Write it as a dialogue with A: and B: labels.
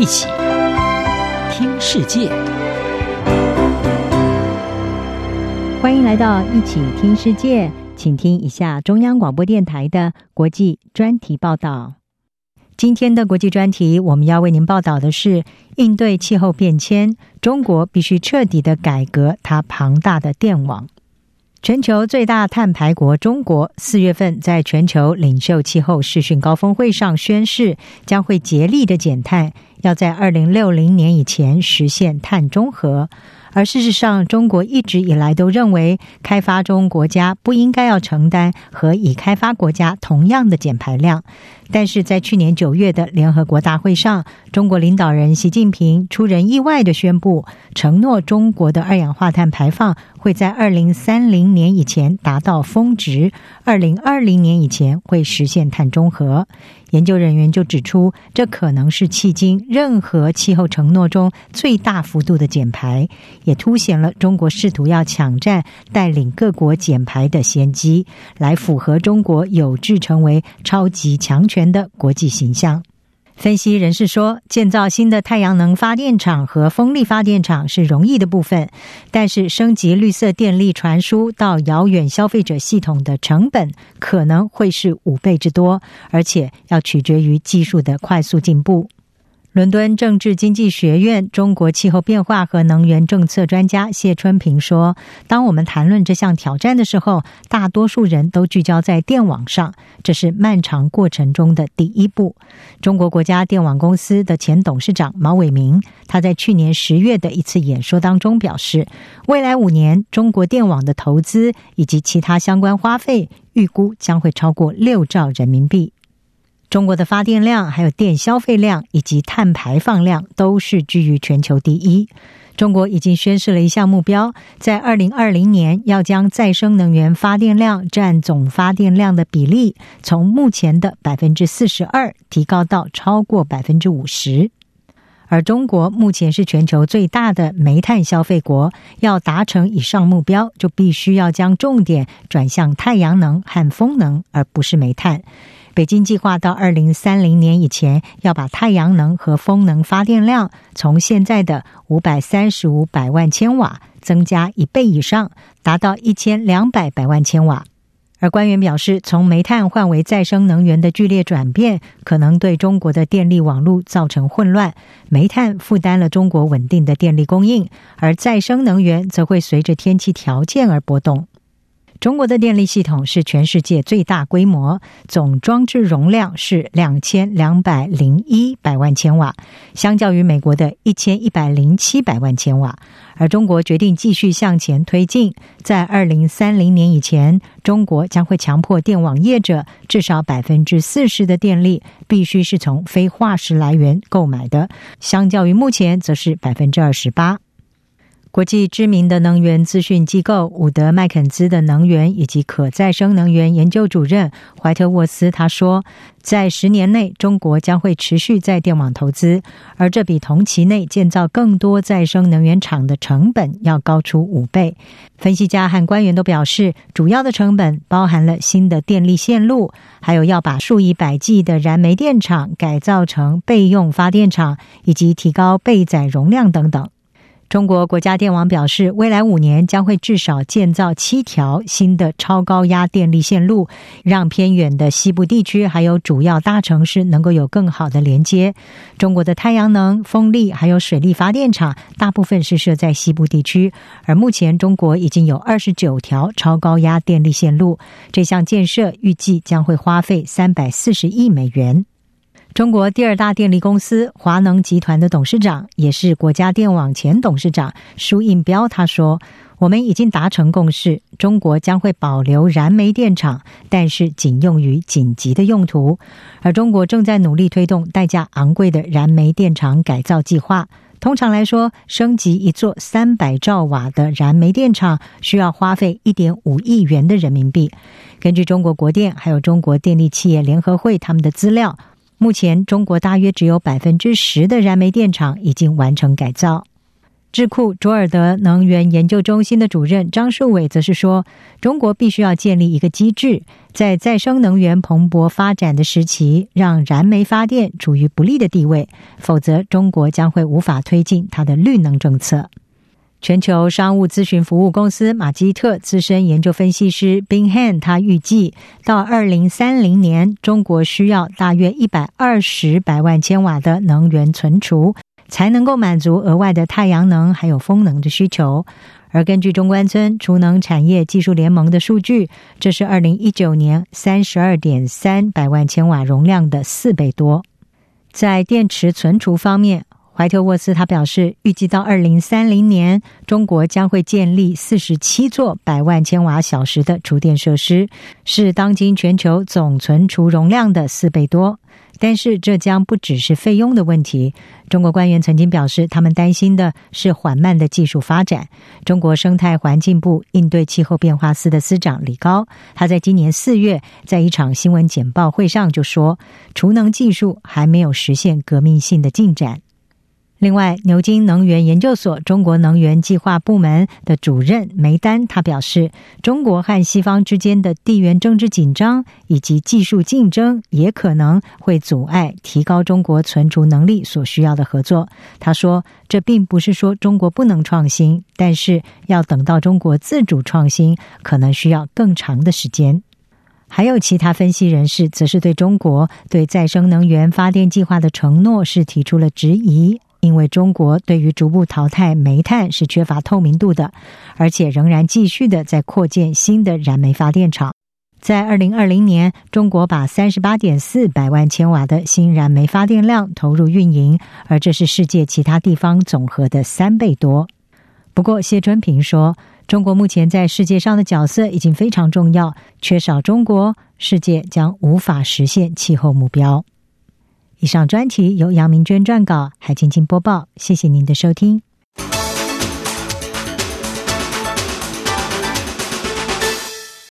A: 一起听世界，
B: 欢迎来到一起听世界，请听一下中央广播电台的国际专题报道。今天的国际专题，我们要为您报道的是应对气候变迁，中国必须彻底的改革它庞大的电网。全球最大碳排国中国，四月份在全球领袖气候视讯高峰会上宣誓，将会竭力的减碳，要在二零六零年以前实现碳中和。而事实上，中国一直以来都认为，开发中国家不应该要承担和已开发国家同样的减排量。但是在去年九月的联合国大会上，中国领导人习近平出人意外地宣布，承诺中国的二氧化碳排放会在二零三零年以前达到峰值，二零二零年以前会实现碳中和。研究人员就指出，这可能是迄今任何气候承诺中最大幅度的减排，也凸显了中国试图要抢占带领各国减排的先机，来符合中国有志成为超级强权的国际形象。分析人士说，建造新的太阳能发电厂和风力发电厂是容易的部分，但是升级绿色电力传输到遥远消费者系统的成本可能会是五倍之多，而且要取决于技术的快速进步。伦敦政治经济学院中国气候变化和能源政策专家谢春平说：“当我们谈论这项挑战的时候，大多数人都聚焦在电网上，这是漫长过程中的第一步。”中国国家电网公司的前董事长毛伟明，他在去年十月的一次演说当中表示：“未来五年，中国电网的投资以及其他相关花费，预估将会超过六兆人民币。”中国的发电量、还有电消费量以及碳排放量都是居于全球第一。中国已经宣示了一项目标，在二零二零年要将再生能源发电量占总发电量的比例，从目前的百分之四十二提高到超过百分之五十。而中国目前是全球最大的煤炭消费国，要达成以上目标，就必须要将重点转向太阳能和风能，而不是煤炭。北京计划到二零三零年以前，要把太阳能和风能发电量从现在的五百三十五百万千瓦增加一倍以上，达到一千两百百万千瓦。而官员表示，从煤炭换为再生能源的剧烈转变，可能对中国的电力网络造成混乱。煤炭负担了中国稳定的电力供应，而再生能源则会随着天气条件而波动。中国的电力系统是全世界最大规模，总装置容量是两千两百零一百万千瓦，相较于美国的一千一百零七百万千瓦。而中国决定继续向前推进，在二零三零年以前，中国将会强迫电网业者至少百分之四十的电力必须是从非化石来源购买的，相较于目前则是百分之二十八。国际知名的能源资讯机构伍德麦肯兹的能源以及可再生能源研究主任怀特沃斯他说，在十年内，中国将会持续在电网投资，而这比同期内建造更多再生能源厂的成本要高出五倍。分析家和官员都表示，主要的成本包含了新的电力线路，还有要把数以百计的燃煤电厂改造成备用发电厂，以及提高备载容量等等。中国国家电网表示，未来五年将会至少建造七条新的超高压电力线路，让偏远的西部地区还有主要大城市能够有更好的连接。中国的太阳能、风力还有水力发电厂大部分是设在西部地区，而目前中国已经有二十九条超高压电力线路。这项建设预计将会花费三百四十亿美元。中国第二大电力公司华能集团的董事长，也是国家电网前董事长舒应标他说：“我们已经达成共识，中国将会保留燃煤电厂，但是仅用于紧急的用途。而中国正在努力推动代价昂贵的燃煤电厂改造计划。通常来说，升级一座三百兆瓦的燃煤电厂需要花费一点五亿元的人民币。根据中国国电还有中国电力企业联合会他们的资料。”目前，中国大约只有百分之十的燃煤电厂已经完成改造。智库卓尔德能源研究中心的主任张树伟则是说，中国必须要建立一个机制，在再生能源蓬勃发展的时期，让燃煤发电处于不利的地位，否则中国将会无法推进它的绿能政策。全球商务咨询服务公司马基特资深研究分析师 Bean，他预计，到二零三零年，中国需要大约一百二十百万千瓦的能源存储。才能够满足额外的太阳能还有风能的需求。而根据中关村储能产业技术联盟的数据，这是二零一九年三十二点三百万千瓦容量的四倍多。在电池存储方面，怀特沃斯他表示，预计到二零三零年，中国将会建立四十七座百万千瓦小时的储电设施，是当今全球总存储容量的四倍多。但是这将不只是费用的问题。中国官员曾经表示，他们担心的是缓慢的技术发展。中国生态环境部应对气候变化司的司长李高，他在今年四月在一场新闻简报会上就说，储能技术还没有实现革命性的进展。另外，牛津能源研究所中国能源计划部门的主任梅丹他表示，中国和西方之间的地缘政治紧张以及技术竞争，也可能会阻碍提高中国存储能力所需要的合作。他说，这并不是说中国不能创新，但是要等到中国自主创新，可能需要更长的时间。还有其他分析人士则是对中国对再生能源发电计划的承诺是提出了质疑。因为中国对于逐步淘汰煤炭是缺乏透明度的，而且仍然继续的在扩建新的燃煤发电厂。在二零二零年，中国把三十八点四百万千瓦的新燃煤发电量投入运营，而这是世界其他地方总和的三倍多。不过，谢春平说，中国目前在世界上的角色已经非常重要，缺少中国，世界将无法实现气候目标。以上专题由杨明娟撰稿，海青青播报。谢谢您的收听。